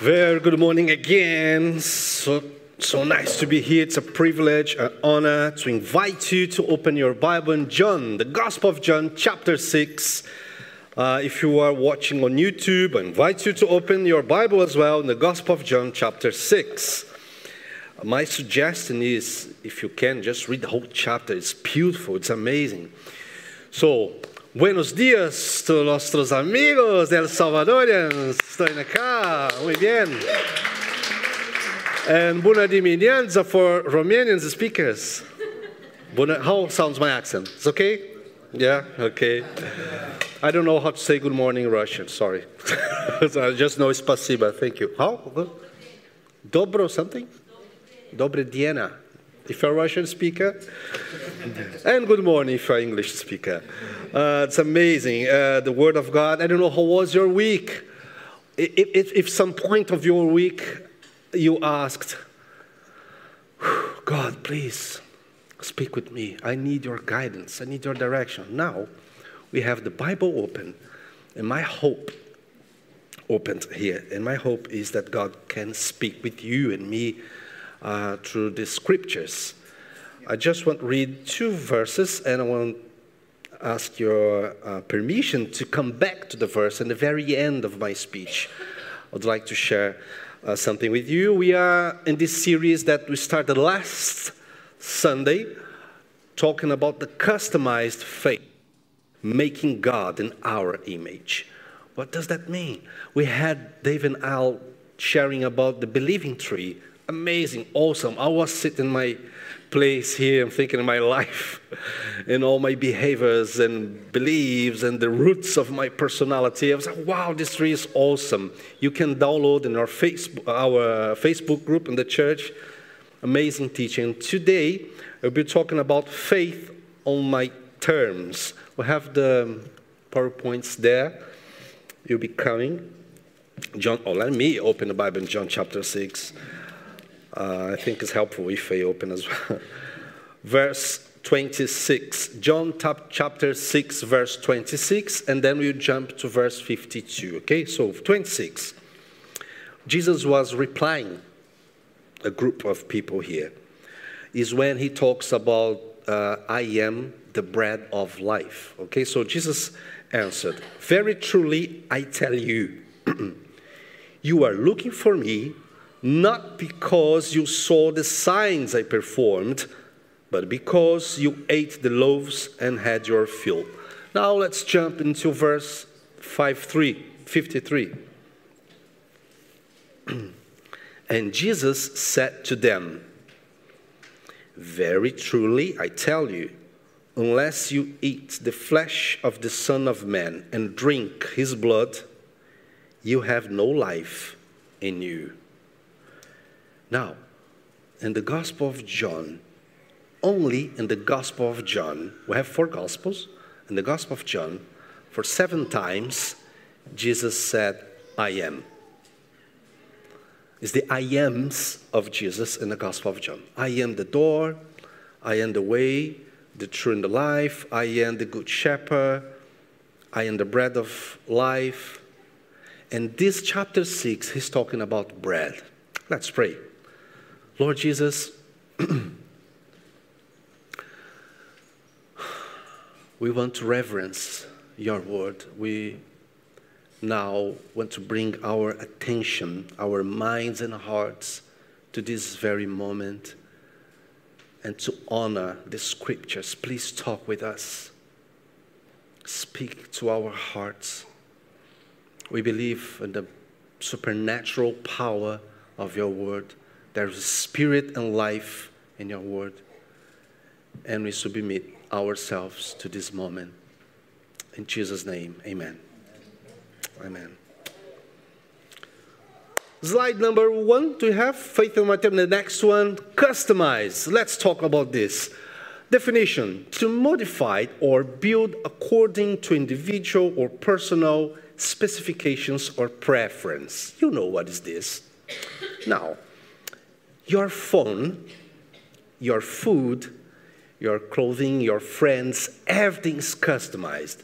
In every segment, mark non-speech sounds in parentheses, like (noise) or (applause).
Very good morning again. So, so nice to be here. It's a privilege, an honor to invite you to open your Bible in John, the Gospel of John, chapter 6. Uh, if you are watching on YouTube, I invite you to open your Bible as well in the Gospel of John, chapter 6. My suggestion is, if you can, just read the whole chapter. It's beautiful, it's amazing. So, Buenos días to nuestros amigos del Salvadorians. Estoy acá. Muy bien. And buona dimineața for Romanian speakers. Buona, how sounds my accent? It's okay? Yeah? Okay. I don't know how to say good morning in Russian. Sorry. I (laughs) just know it's spasiba. Thank you. How? Dobro something? Dobre diena. If you're a Russian speaker. and good morning if you're English speaker. Uh, it's amazing. Uh, the Word of God. I don't know how was your week. If, if, if some point of your week you asked, God, please speak with me. I need your guidance. I need your direction. Now we have the Bible open, and my hope opened here. And my hope is that God can speak with you and me uh, through the scriptures. I just want to read two verses, and I want to ask your uh, permission to come back to the verse in the very end of my speech. I'd like to share uh, something with you. We are in this series that we started last Sunday, talking about the customized faith, making God in our image. What does that mean? We had Dave and Al sharing about the believing tree. Amazing, awesome. I was sitting in my place here. I'm thinking of my life (laughs) and all my behaviors and beliefs and the roots of my personality. I was like, wow, this tree is awesome. You can download in our Facebook, our Facebook group in the church. Amazing teaching. Today, we'll be talking about faith on my terms. We have the PowerPoints there. You'll be coming. John, oh, let me open the Bible in John chapter 6. Uh, I think it's helpful if I open as well. (laughs) verse 26, John chapter 6, verse 26, and then we'll jump to verse 52. Okay, so 26. Jesus was replying a group of people here. Is when he talks about, uh, I am the bread of life. Okay, so Jesus answered, Very truly, I tell you, (clears throat) you are looking for me not because you saw the signs I performed, but because you ate the loaves and had your fill. Now let's jump into verse 5, 3, 53. (clears throat) and Jesus said to them, Very truly, I tell you, unless you eat the flesh of the Son of Man and drink his blood, you have no life in you. Now, in the Gospel of John, only in the Gospel of John, we have four Gospels. In the Gospel of John, for seven times, Jesus said, I am. It's the I ams of Jesus in the Gospel of John. I am the door, I am the way, the truth, and the life, I am the good shepherd, I am the bread of life. And this chapter 6, he's talking about bread. Let's pray. Lord Jesus, we want to reverence your word. We now want to bring our attention, our minds and hearts to this very moment and to honor the scriptures. Please talk with us. Speak to our hearts. We believe in the supernatural power of your word. There's spirit and life in your word. And we submit ourselves to this moment. In Jesus' name, amen. Amen. Slide number one, do have faith in material? The next one, customize. Let's talk about this. Definition to modify or build according to individual or personal specifications or preference. You know what is this. Now, your phone, your food, your clothing, your friends, everything's customized.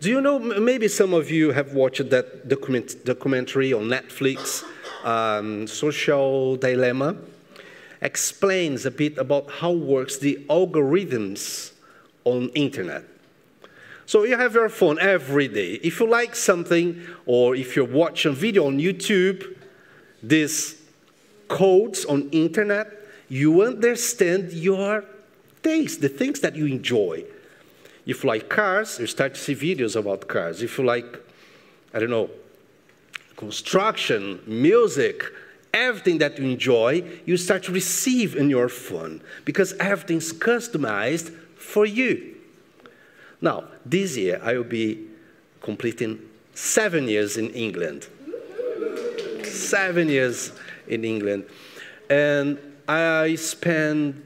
do you know, maybe some of you have watched that document, documentary on Netflix, um, Social Dilemma? Explains a bit about how works the algorithms on internet. So you have your phone every day. If you like something, or if you're watching video on YouTube, these codes on internet, you understand your taste, the things that you enjoy. If you like cars, you start to see videos about cars. If you like, I don't know, construction, music, everything that you enjoy, you start to receive in your phone because everything's customized for you. Now, this year I will be completing seven years in England. seven years in England. And I spent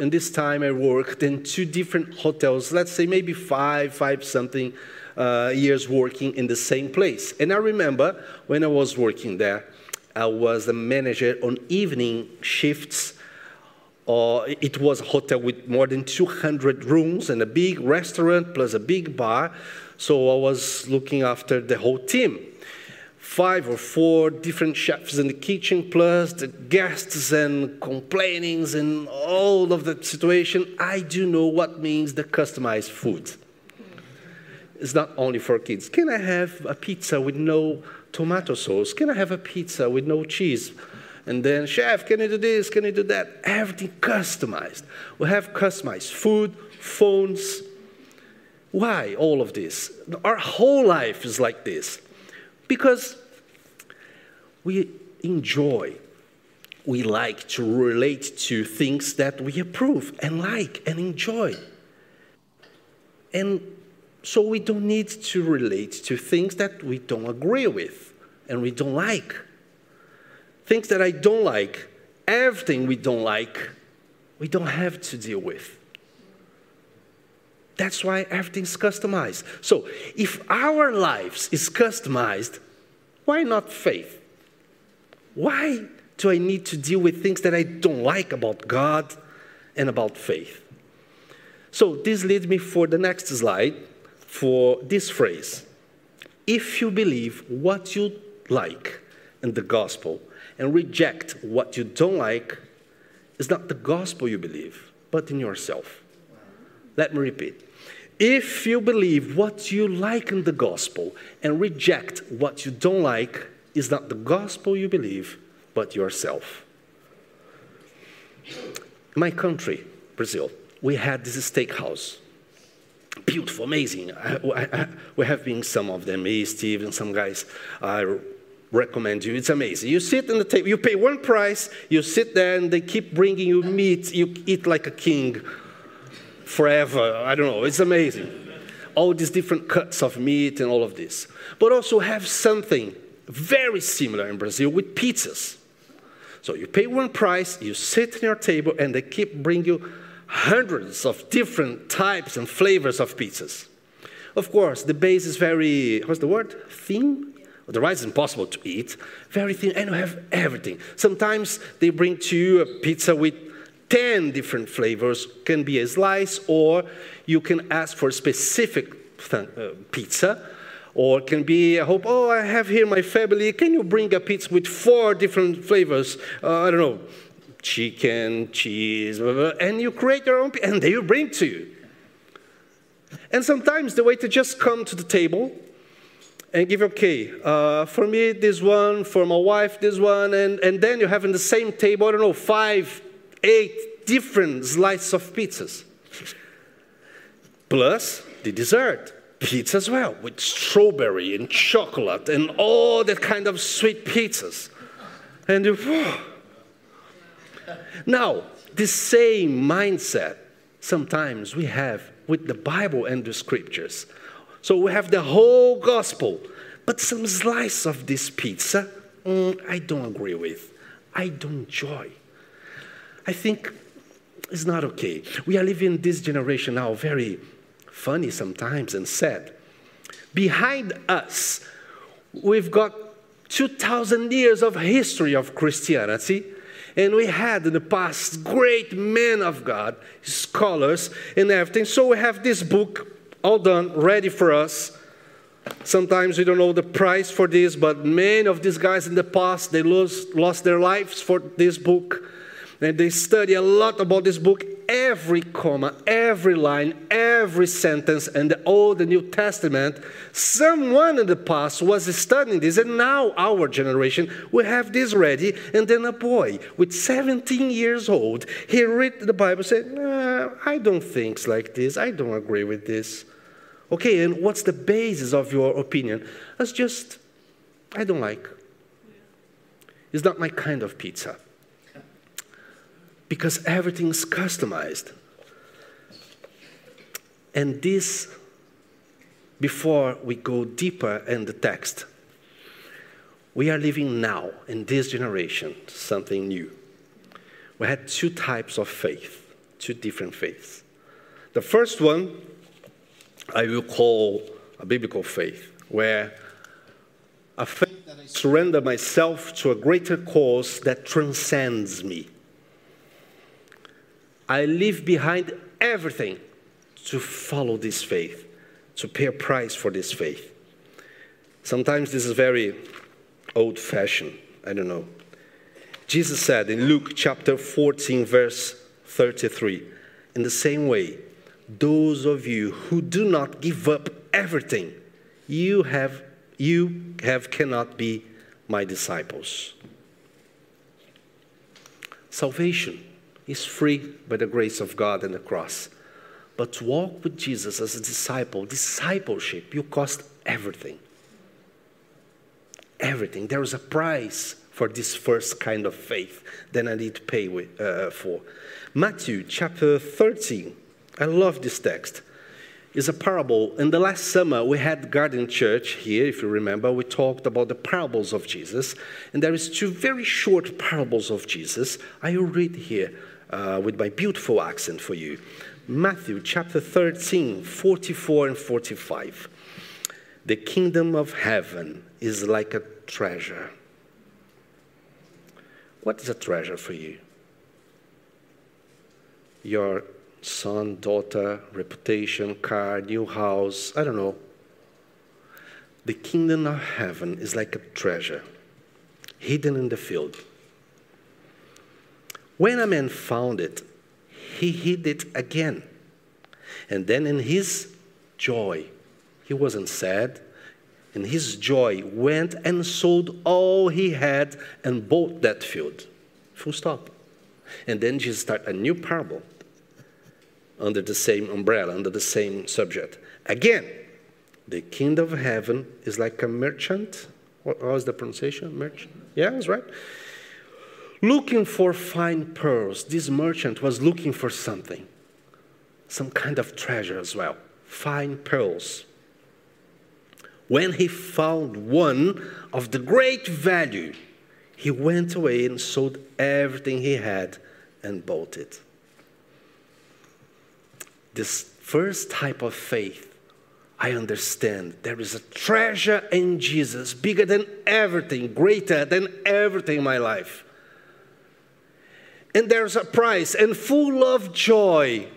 in this time I worked in two different hotels, let's say maybe five, five something uh, years working in the same place. And I remember when I was working there, I was a manager on evening shifts. Uh, it was a hotel with more than 200 rooms and a big restaurant plus a big bar. So I was looking after the whole team five or four different chefs in the kitchen, plus the guests and complainings and all of the situation, I do know what means the customized food. It's not only for kids. Can I have a pizza with no tomato sauce? Can I have a pizza with no cheese? And then, chef, can you do this? Can you do that? Everything customized. We have customized food, phones. Why all of this? Our whole life is like this. Because we enjoy, we like to relate to things that we approve and like and enjoy. And so we don't need to relate to things that we don't agree with and we don't like. Things that I don't like, everything we don't like, we don't have to deal with. That's why everything's customized. So if our lives is customized, why not faith? Why do I need to deal with things that I don't like about God and about faith? So this leads me for the next slide for this phrase. If you believe what you like in the gospel and reject what you don't like, it's not the gospel you believe, but in yourself. Let me repeat. If you believe what you like in the gospel and reject what you don't like, is not the gospel you believe, but yourself. My country, Brazil, we had this steakhouse. Beautiful, amazing. I, I, I, we have been some of them, me, Steve, and some guys. I recommend you. It's amazing. You sit on the table, you pay one price, you sit there, and they keep bringing you meat. You eat like a king forever. I don't know. It's amazing. All these different cuts of meat and all of this. But also have something very similar in Brazil with pizzas. So you pay one price, you sit in your table, and they keep bringing you hundreds of different types and flavors of pizzas. Of course, the base is very, what's the word? Thin? The rice is impossible to eat. Very thin, and you have everything. Sometimes they bring to you a pizza with 10 different flavors, can be a slice, or you can ask for a specific uh, pizza or can be, I hope, oh, I have here my family. Can you bring a pizza with four different flavors? Uh, I don't know, chicken, cheese, blah, blah, and you create your own, and they will bring to you. And sometimes the waiter just come to the table and give, okay, uh, for me, this one, for my wife, this one, and, and then you have in the same table, I don't know, five, eight different slices of pizzas. Plus the dessert pizza as well, with strawberry and chocolate and all that kind of sweet pizzas. And you, now, the same mindset sometimes we have with the Bible and the scriptures. So we have the whole gospel, but some slice of this pizza, mm, I don't agree with. I don't enjoy. I think it's not okay. We are living this generation now very funny sometimes and sad. Behind us, we've got 2,000 years of history of Christianity, and we had in the past great men of God, scholars, and everything. So we have this book all done, ready for us. Sometimes we don't know the price for this, but many of these guys in the past, they lost, lost their lives for this book. And they study a lot about this book, every comma, every line, every sentence, and the Old and New Testament. Someone in the past was studying this, and now our generation, we have this ready. And then a boy with 17 years old, he read the Bible, said, nah, I don't think like this. I don't agree with this. Okay, and what's the basis of your opinion? That's just, I don't like. It's not my kind of pizza because everything's customized. And this, before we go deeper in the text, we are living now in this generation something new. We had two types of faith, two different faiths. The first one I will call a biblical faith, where a faith that I surrender myself to a greater cause that transcends me. I leave behind everything to follow this faith, to pay a price for this faith. Sometimes this is very old fashioned. I don't know. Jesus said in Luke chapter 14, verse 33, in the same way, those of you who do not give up everything you have, you have cannot be my disciples. Salvation is free by the grace of God and the cross. But to walk with Jesus as a disciple, discipleship, you cost everything. Everything. There is a price for this first kind of faith that I need to pay with, uh, for. Matthew chapter 13. I love this text. It's a parable. In the last summer, we had Garden Church here, if you remember. We talked about the parables of Jesus. And there is two very short parables of Jesus. I will read here uh, with my beautiful accent for you. Matthew chapter 13, 44 and 45. The kingdom of heaven is like a treasure. What is a treasure for you? Your son, daughter, reputation, car, new house, I don't know. The kingdom of heaven is like a treasure hidden in the field when a man found it, he hid it again. And then in his joy, he wasn't sad. In his joy, went and sold all he had and bought that field. Full stop. And then Jesus started a new parable under the same umbrella, under the same subject. Again, the kingdom of heaven is like a merchant. What was the pronunciation? Merchant? Yeah, that's right looking for fine pearls. This merchant was looking for something, some kind of treasure as well, fine pearls. When he found one of the great value, he went away and sold everything he had and bought it. This first type of faith, I understand there is a treasure in Jesus, bigger than everything, greater than everything in my life and there's a price, and full of joy.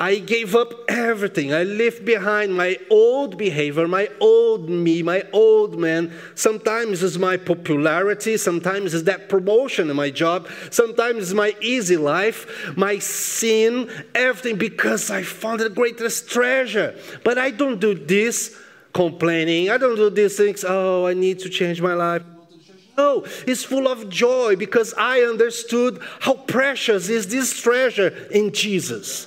I gave up everything. I left behind my old behavior, my old me, my old man. Sometimes it's my popularity, sometimes it's that promotion in my job, sometimes it's my easy life, my sin, everything because I found the greatest treasure. But I don't do this complaining. I don't do these things, oh, I need to change my life. No, it's full of joy because I understood how precious is this treasure in Jesus.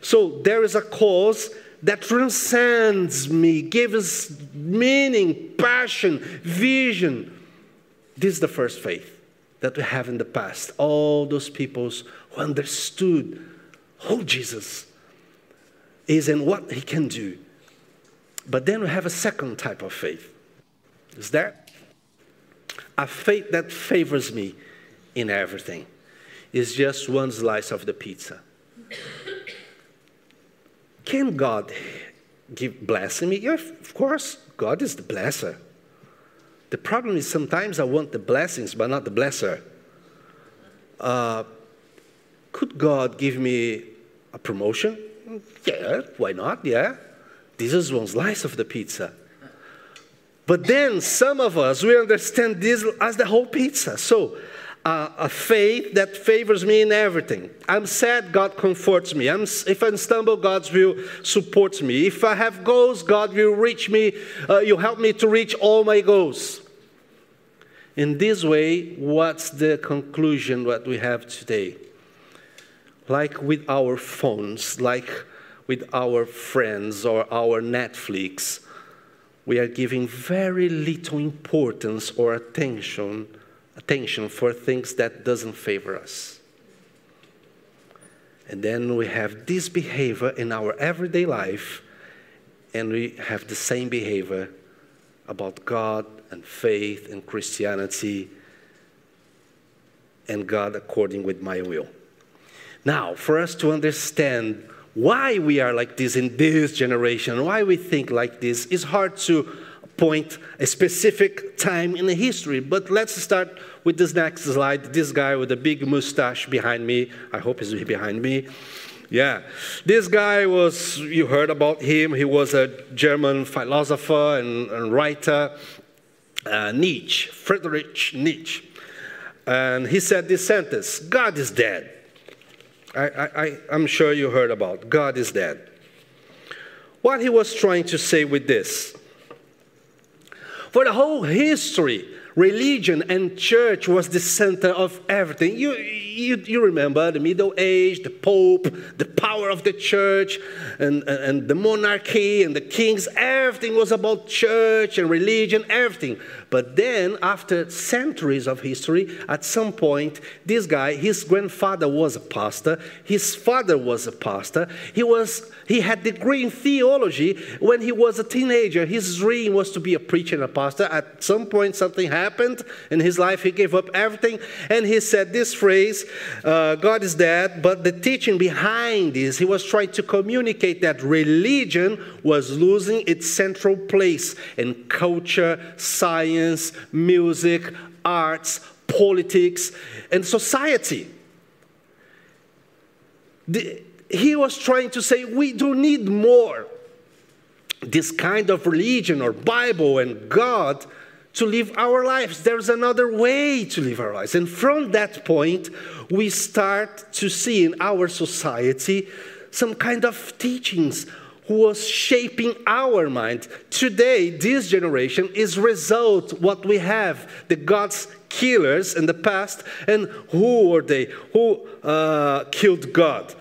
So there is a cause that transcends me, gives meaning, passion, vision. This is the first faith that we have in the past. All those peoples who understood who Jesus is and what he can do. But then we have a second type of faith. Is there? A fate that favors me in everything is just one slice of the pizza. Can God give blessing me? Yeah, of course, God is the blesser. The problem is sometimes I want the blessings, but not the blesser. Uh, could God give me a promotion? Yeah, why not? Yeah. This is one slice of the pizza. But then some of us, we understand this as the whole pizza. So, uh, a faith that favors me in everything. I'm sad, God comforts me. I'm, if I stumble, God's will supports me. If I have goals, God will reach me. Uh, you help me to reach all my goals. In this way, what's the conclusion that we have today? Like with our phones, like with our friends or our Netflix, we are giving very little importance or attention attention for things that doesn't favor us. And then we have this behavior in our everyday life, and we have the same behavior about God and faith and Christianity and God according with my will. Now, for us to understand why we are like this in this generation, why we think like this, is hard to point a specific time in the history. But let's start with this next slide. This guy with a big mustache behind me. I hope he's behind me. Yeah. This guy was, you heard about him. He was a German philosopher and, and writer, uh, Nietzsche, Friedrich Nietzsche. And he said this sentence God is dead. I, I'm sure you heard about God is dead. What he was trying to say with this for the whole history, religion and church was the center of everything. You, you, you remember the Middle Age, the Pope, the power of the church, and, and the monarchy and the kings. Everything was about church and religion, everything. But then, after centuries of history, at some point, this guy, his grandfather was a pastor, his father was a pastor, he, was, he had degree in theology. When he was a teenager, his dream was to be a preacher and a pastor. At some point, something happened in his life, he gave up everything, and he said this phrase uh, God is dead, but the teaching behind this, he was trying to communicate that religion was losing its central place in culture, science, music, arts, politics, and society. The, he was trying to say we do need more this kind of religion or Bible and God to live our lives. There's another way to live our lives. And from that point, we start to see in our society some kind of teachings who was shaping our mind. Today, this generation is result what we have, the God's killers in the past, and who were they? Who uh, killed God?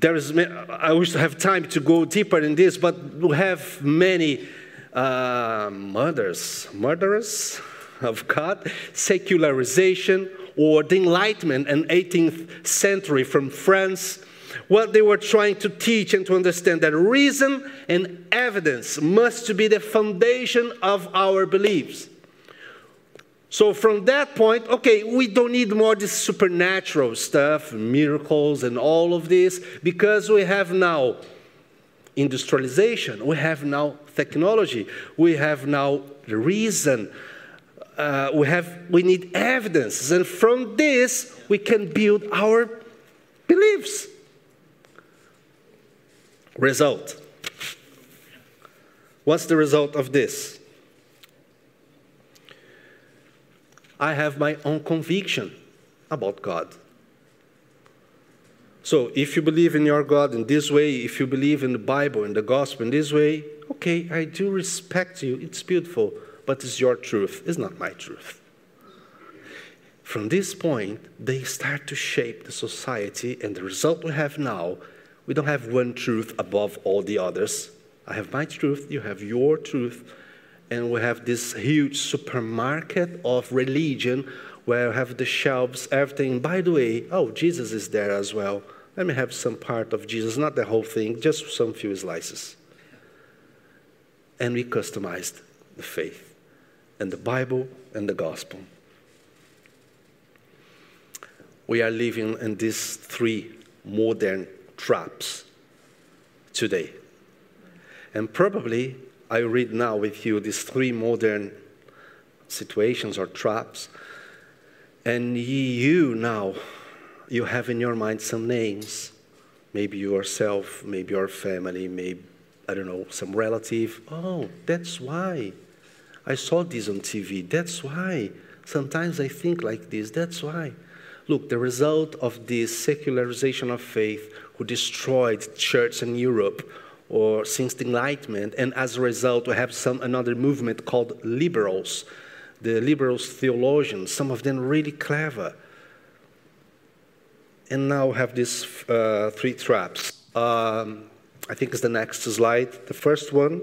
There is, I wish to have time to go deeper in this, but we have many uh, murders, murderers of God, secularization, or the Enlightenment in 18th century from France what they were trying to teach and to understand that reason and evidence must be the foundation of our beliefs. So from that point, okay, we don't need more this supernatural stuff, miracles and all of this, because we have now industrialization, we have now technology, we have now reason, uh, we have we need evidence, and from this we can build our beliefs. Result. What's the result of this? I have my own conviction about God. So, if you believe in your God in this way, if you believe in the Bible, in the gospel in this way, okay, I do respect you. It's beautiful, but it's your truth. It's not my truth. From this point, they start to shape the society, and the result we have now we don't have one truth above all the others. I have my truth, you have your truth, and we have this huge supermarket of religion where we have the shelves, everything. By the way, oh, Jesus is there as well. Let me have some part of Jesus, not the whole thing, just some few slices. And we customized the faith and the Bible and the gospel. We are living in these three modern traps today. And probably I read now with you these three modern situations or traps. And you now, you have in your mind some names maybe yourself, maybe your family, maybe, I don't know, some relative. Oh, that's why. I saw this on TV. That's why. Sometimes I think like this. That's why. Look, the result of this secularization of faith who destroyed church in Europe or since the Enlightenment, and as a result, we have some another movement called liberals. The liberals theologians, some of them really clever. And now have these uh, three traps. Um, I think it's the next slide. The first one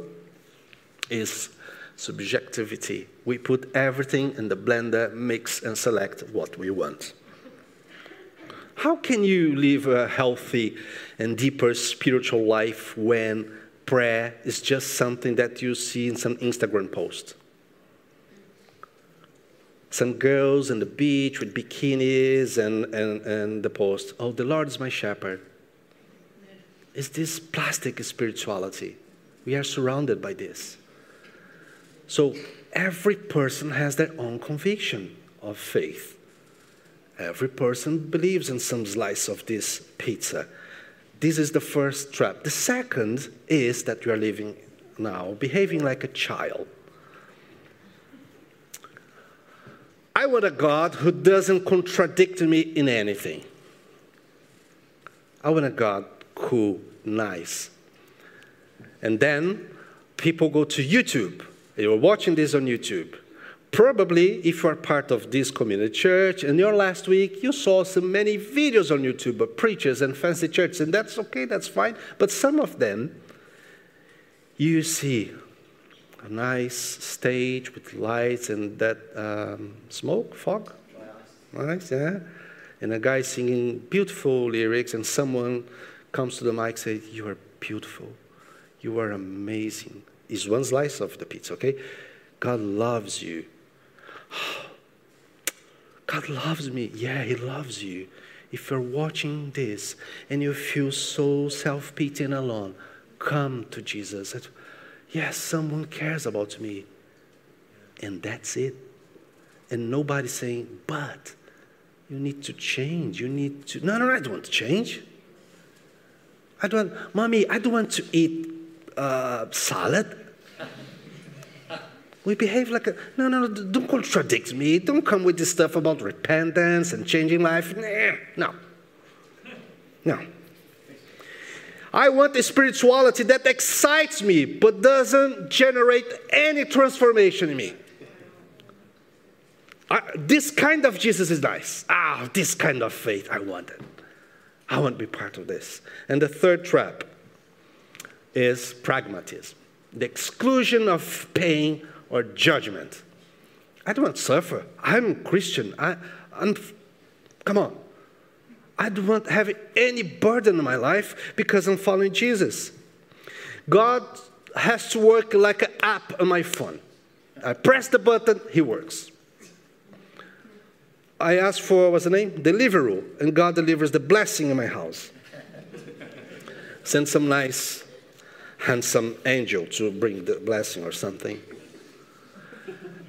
is subjectivity. We put everything in the blender, mix, and select what we want. How can you live a healthy and deeper spiritual life when prayer is just something that you see in some Instagram post? Some girls on the beach with bikinis and, and, and the post, oh, the Lord is my shepherd. Is this plastic spirituality? We are surrounded by this. So every person has their own conviction of faith. Every person believes in some slice of this pizza. This is the first trap. The second is that you are living now, behaving like a child. I want a God who doesn't contradict me in anything. I want a God cool, nice. And then people go to YouTube. You're watching this on YouTube. Probably, if you are part of this community church, and your last week you saw so many videos on YouTube of preachers and fancy churches, and that's okay, that's fine. But some of them, you see a nice stage with lights and that um, smoke, fog. Nice, yeah. And a guy singing beautiful lyrics, and someone comes to the mic and says, You are beautiful. You are amazing. Is one slice of the pizza, okay? God loves you. (sighs) God loves me. Yeah, He loves you. If you're watching this and you feel so self pity and alone, come to Jesus. Yes, someone cares about me. And that's it. And nobody's saying, but you need to change. You need to. No, no, I don't want to change. I don't, mommy, I don't want to eat uh, salad. (laughs) We behave like a, no, no, no, don't contradict me. Don't come with this stuff about repentance and changing life. No. No. I want a spirituality that excites me but doesn't generate any transformation in me. I, this kind of Jesus is nice. Ah, this kind of faith, I want it. I want to be part of this. And the third trap is pragmatism the exclusion of pain or judgment. I don't want to suffer. I'm Christian. I, am come on. I don't want to have any burden in my life because I'm following Jesus. God has to work like an app on my phone. I press the button, He works. I ask for, what's the name? Deliveroo, and God delivers the blessing in my house. Send some nice, handsome angel to bring the blessing or something.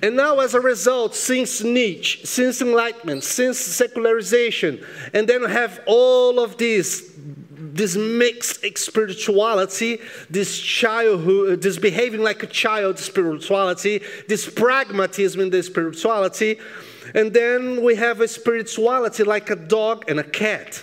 And now, as a result, since Nietzsche, since Enlightenment, since secularization, and then have all of this, this mixed spirituality, this childhood, uh, this behaving like a child spirituality, this pragmatism in the spirituality, and then we have a spirituality like a dog and a cat.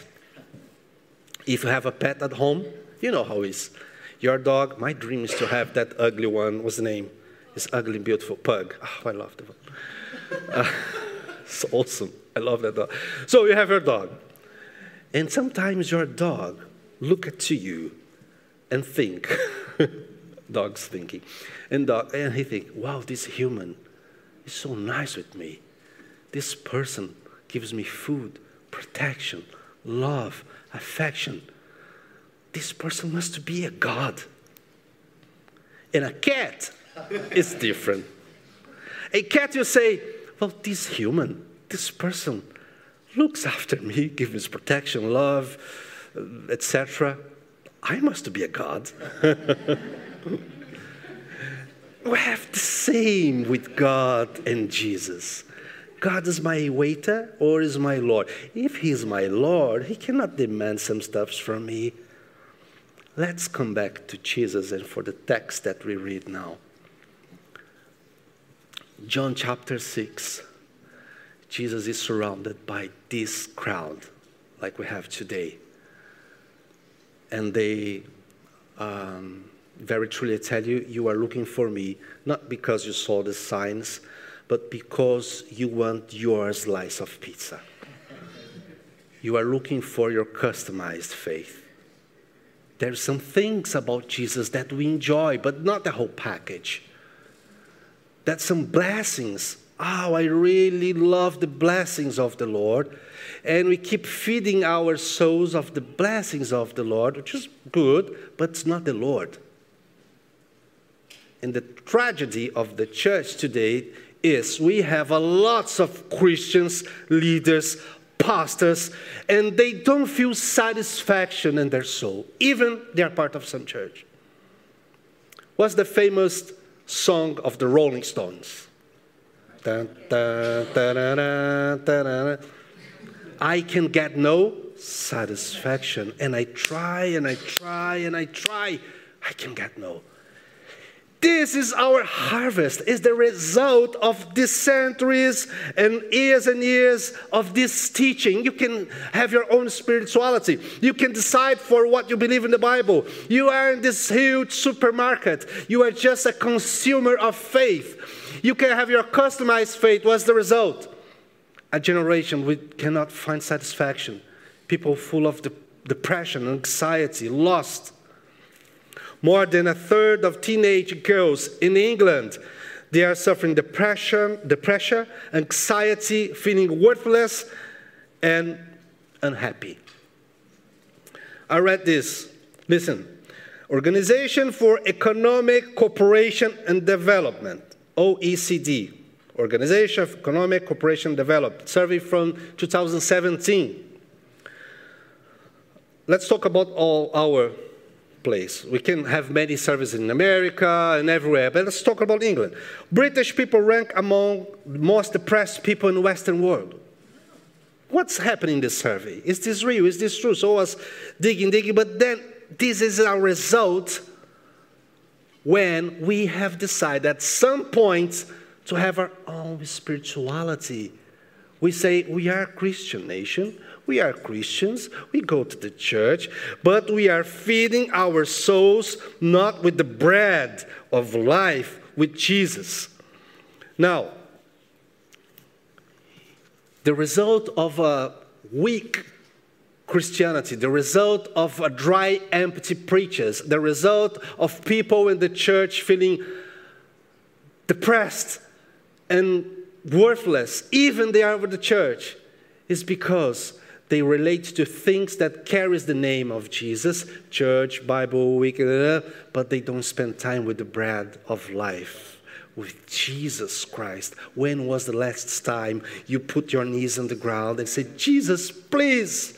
If you have a pet at home, you know how it is. Your dog, my dream is to have that ugly one. What's the name? It's ugly, beautiful pug. Oh, I love the one. Uh, (laughs) it's awesome. I love that dog. So you have your dog. And sometimes your dog look at you and think, (laughs) dog's thinking, and, dog, and he think, wow, this human is so nice with me. This person gives me food, protection, love, affection. This person must be a God. And a cat is different. A cat, you say, well, this human, this person looks after me, gives protection, love, uh, etc. I must be a God. (laughs) we have the same with God and Jesus. God is my waiter or is my Lord? If He's my Lord, He cannot demand some stuffs from me. Let's come back to Jesus and for the text that we read now. John chapter 6. Jesus is surrounded by this crowd, like we have today. And they um, very truly tell you, you are looking for me, not because you saw the signs, but because you want your slice of pizza. You are looking for your customized faith. There are some things about Jesus that we enjoy, but not the whole package. That's some blessings. Oh, I really love the blessings of the Lord. And we keep feeding our souls of the blessings of the Lord, which is good, but it's not the Lord. And the tragedy of the church today is we have a lots of Christians, leaders, pastors, and they don't feel satisfaction in their soul, even they are part of some church. What's the famous song of the Rolling Stones? I can get no satisfaction, and I try and I try and I try, I can get no. This is our harvest, is the result of these centuries and years and years of this teaching. You can have your own spirituality. You can decide for what you believe in the Bible. You are in this huge supermarket. You are just a consumer of faith. You can have your customized faith. What's the result? A generation we cannot find satisfaction. People full of depression, anxiety, lost more than a third of teenage girls in England they are suffering depression, depression, anxiety, feeling worthless, and unhappy. I read this. Listen. Organization for Economic Cooperation and Development, OECD, Organization of Economic Cooperation and Development, survey from 2017. Let's talk about all our place. We can have many services in America and everywhere, but let's talk about England. British people rank among the most depressed people in the Western world. What's happening in this survey? Is this real? Is this true? So I was digging, digging, but then this is our result when we have decided at some point to have our own spirituality. We say we are a Christian nation. We are Christians, we go to the church, but we are feeding our souls not with the bread of life, with Jesus. Now, the result of a weak Christianity, the result of a dry, empty preachers, the result of people in the church feeling depressed and worthless, even they are with the church, is because they relate to things that carries the name of Jesus, church, Bible, week, uh, but they don't spend time with the bread of life, with Jesus Christ. When was the last time you put your knees on the ground and said, Jesus, please,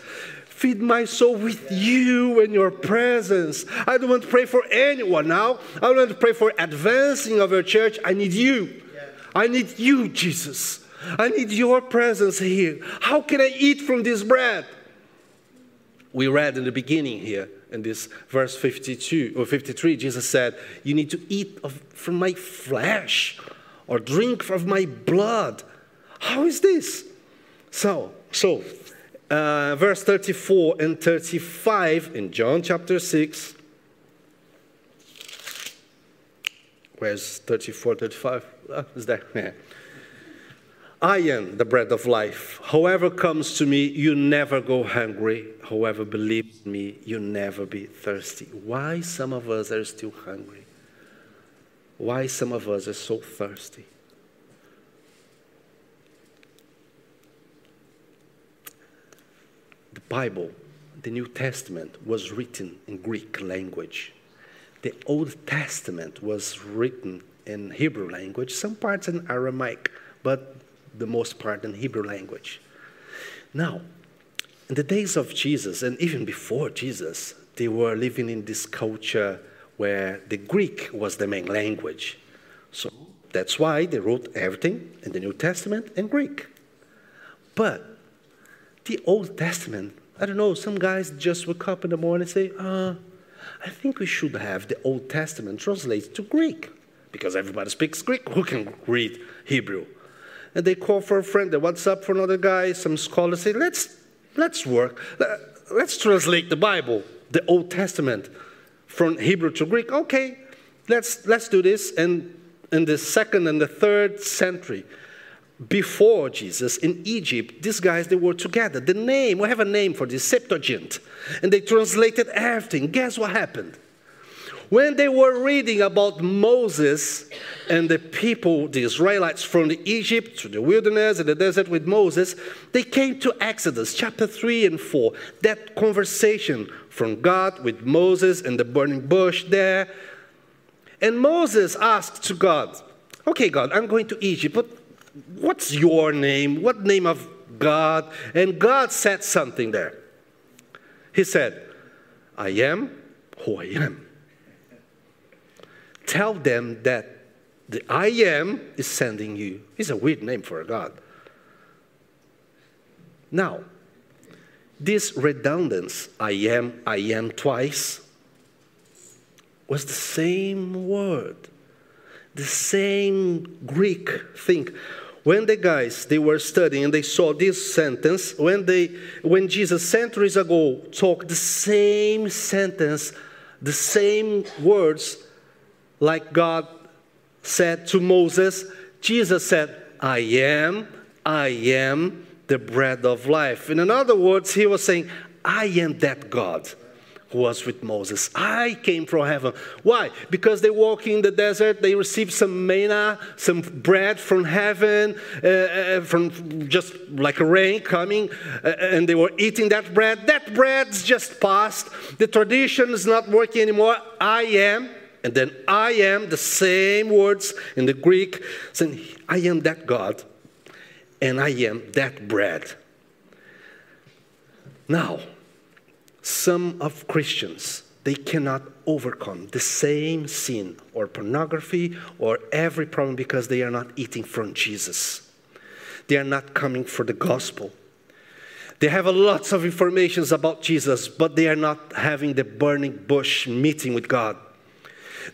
feed my soul with you and your presence. I don't want to pray for anyone now. I want to pray for advancing of your church. I need you. I need you, Jesus. I need your presence here. How can I eat from this bread? We read in the beginning here in this verse 52 or 53, Jesus said, You need to eat of, from my flesh or drink from my blood. How is this? So, so uh, verse 34 and 35 in John chapter 6. Where's 34, 35? Oh, (laughs) is there? Yeah. I am the bread of life. Whoever comes to me, you never go hungry. Whoever believes me, you never be thirsty. Why some of us are still hungry? Why some of us are so thirsty? The Bible, the New Testament, was written in Greek language. The Old Testament was written in Hebrew language, some parts in Aramaic, but the most part in Hebrew language. Now, in the days of Jesus, and even before Jesus, they were living in this culture where the Greek was the main language. So that's why they wrote everything in the New Testament in Greek. But the Old Testament, I don't know, some guys just wake up in the morning and say, uh, I think we should have the Old Testament translated to Greek because everybody speaks Greek. Who can read Hebrew? And they call for a friend, they WhatsApp for another guy. Some scholars say, let's, let's work. Let's translate the Bible, the Old Testament, from Hebrew to Greek. Okay, let's, let's do this. And in the second and the third century, before Jesus in Egypt, these guys they were together. The name, we have a name for this, Septuagint. And they translated everything. Guess what happened? When they were reading about Moses and the people, the Israelites from the Egypt to the wilderness and the desert with Moses, they came to Exodus chapter 3 and 4. That conversation from God with Moses and the burning bush there. And Moses asked to God, Okay, God, I'm going to Egypt, but what's your name? What name of God? And God said something there. He said, I am who I am tell them that the I am is sending you. It's a weird name for a God. Now, this redundance, I am, I am twice, was the same word, the same Greek thing. When the guys they were studying and they saw this sentence, when they when Jesus centuries ago talked the same sentence, the same words, like God said to Moses, Jesus said, I am, I am the bread of life. In other words, he was saying, I am that God who was with Moses. I came from heaven. Why? Because they walk in the desert, they received some manna, some bread from heaven, uh, uh, from just like rain coming, uh, and they were eating that bread. That bread's just passed. The tradition is not working anymore. I am and then I am the same words in the Greek saying, I am that God and I am that bread. Now, some of Christians, they cannot overcome the same sin or pornography or every problem because they are not eating from Jesus. They are not coming for the gospel. They have lots of informations about Jesus, but they are not having the burning bush meeting with God.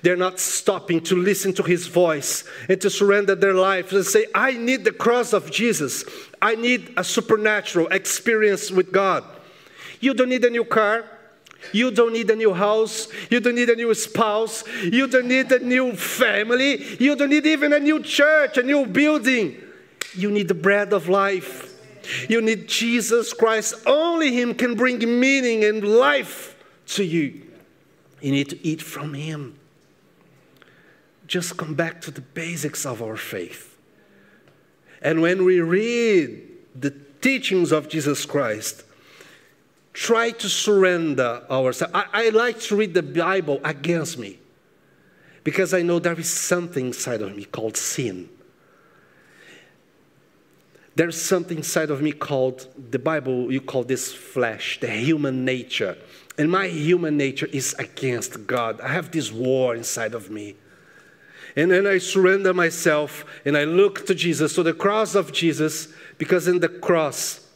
They're not stopping to listen to his voice and to surrender their lives and say, I need the cross of Jesus. I need a supernatural experience with God. You don't need a new car. You don't need a new house. You don't need a new spouse. You don't need a new family. You don't need even a new church, a new building. You need the bread of life. You need Jesus Christ. Only Him can bring meaning and life to you. You need to eat from Him just come back to the basics of our faith. And when we read the teachings of Jesus Christ, try to surrender ourselves. I, I, like to read the Bible against me because I know there is something inside of me called sin. There's something inside of me called the Bible, you call this flesh, the human nature. And my human nature is against God. I have this war inside of me. And then I surrender myself and I look to Jesus, to the cross of Jesus, because in the cross,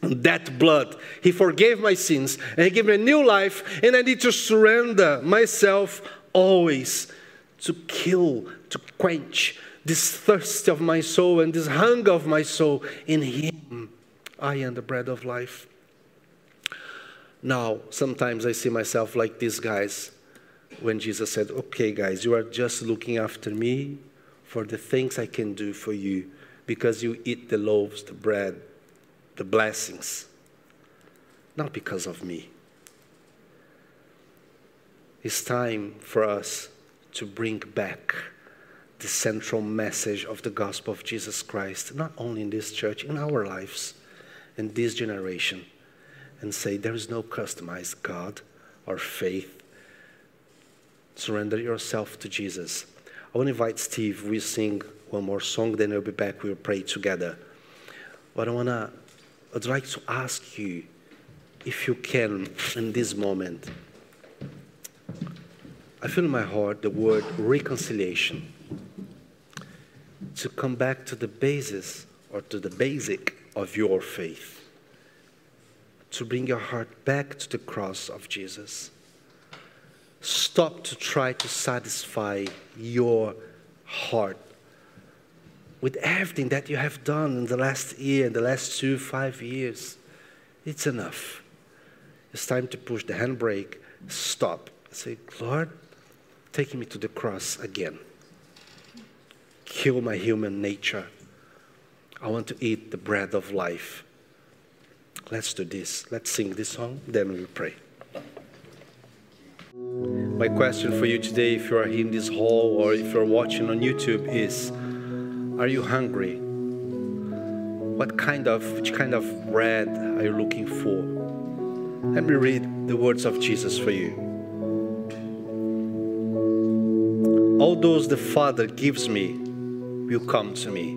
that blood, He forgave my sins and He gave me a new life, and I need to surrender myself always to kill, to quench this thirst of my soul and this hunger of my soul in Him. I am the bread of life. Now, sometimes I see myself like these guys when Jesus said, Okay, guys, you are just looking after me for the things I can do for you because you eat the loaves, the bread, the blessings, not because of me. It's time for us to bring back the central message of the gospel of Jesus Christ, not only in this church, in our lives, in this generation, and say there is no customized God or faith surrender yourself to Jesus. I want to invite Steve. We sing one more song, then we'll be back. We'll pray together. But I want to, I'd like to ask you, if you can, in this moment, I feel in my heart the word reconciliation. To come back to the basis or to the basic of your faith. To bring your heart back to the cross of Jesus Stop to try to satisfy your heart with everything that you have done in the last year, in the last two, five years. It's enough. It's time to push the handbrake, stop. Say, Lord, take me to the cross again. Kill my human nature. I want to eat the bread of life. Let's do this. Let's sing this song, then we'll pray. My question for you today, if you are in this hall or if you're watching on YouTube, is Are you hungry? What kind of, which kind of bread are you looking for? Let me read the words of Jesus for you. All those the Father gives me will come to me.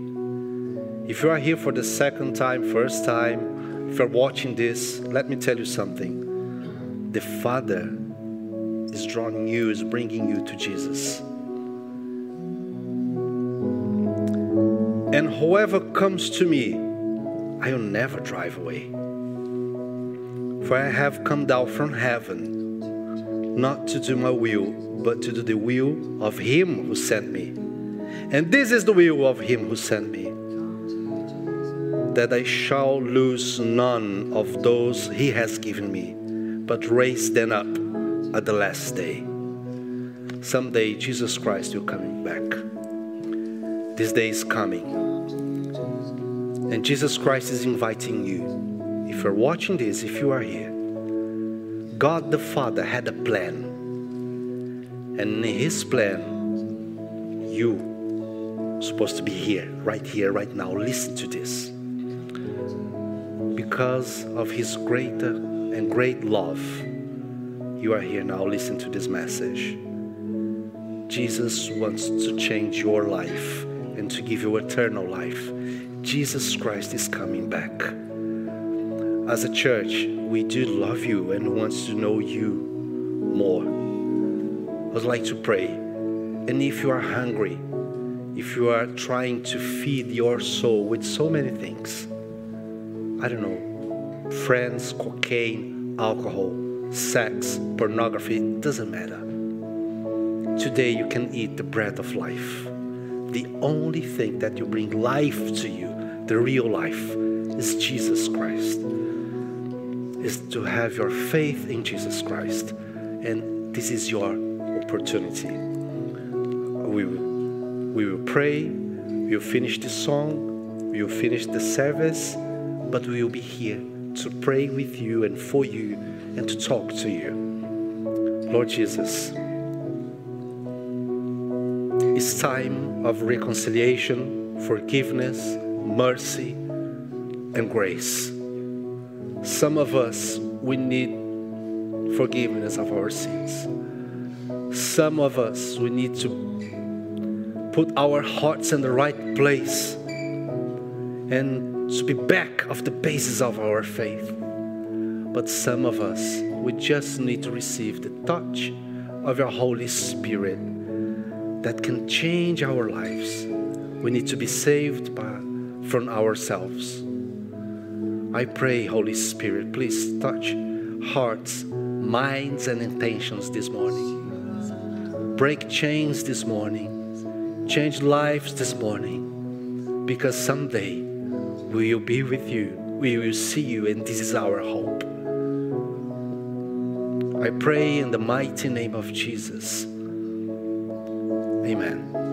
If you are here for the second time, first time, if you're watching this, let me tell you something. The Father is drawing you, is bringing you to Jesus. And whoever comes to me, I will never drive away. For I have come down from heaven, not to do my will, but to do the will of Him who sent me. And this is the will of Him who sent me that I shall lose none of those He has given me, but raise them up at the last day. Someday Jesus Christ will coming back. This day is coming. And Jesus Christ is inviting you. If you're watching this, if you are here, God the Father had a plan. And in his plan, you supposed to be here, right here, right now. Listen to this. Because of his greater and great love, you are here now, listen to this message. Jesus wants to change your life and to give you eternal life. Jesus Christ is coming back. As a church, we do love you and wants to know you more. I'd like to pray. And if you are hungry, if you are trying to feed your soul with so many things, I don't know, friends, cocaine, alcohol, sex, pornography, doesn't matter. Today you can eat the bread of life. The only thing that will bring life to you, the real life, is Jesus Christ. Is to have your faith in Jesus Christ. And this is your opportunity. We will, we will pray, we will finish the song, we will finish the service, but we will be here to pray with you and for you and to talk to you. Lord Jesus, it's time of reconciliation, forgiveness, mercy, and grace. Some of us, we need forgiveness of our sins. Some of us, we need to put our hearts in the right place and to be back of the basis of our faith. But some of us, we just need to receive the touch of your Holy Spirit that can change our lives. We need to be saved by, from ourselves. I pray, Holy Spirit, please touch hearts, minds, and intentions this morning. Break chains this morning. Change lives this morning. Because someday we will be with you. We will see you, and this is our hope. I pray in the mighty name of Jesus. Amen.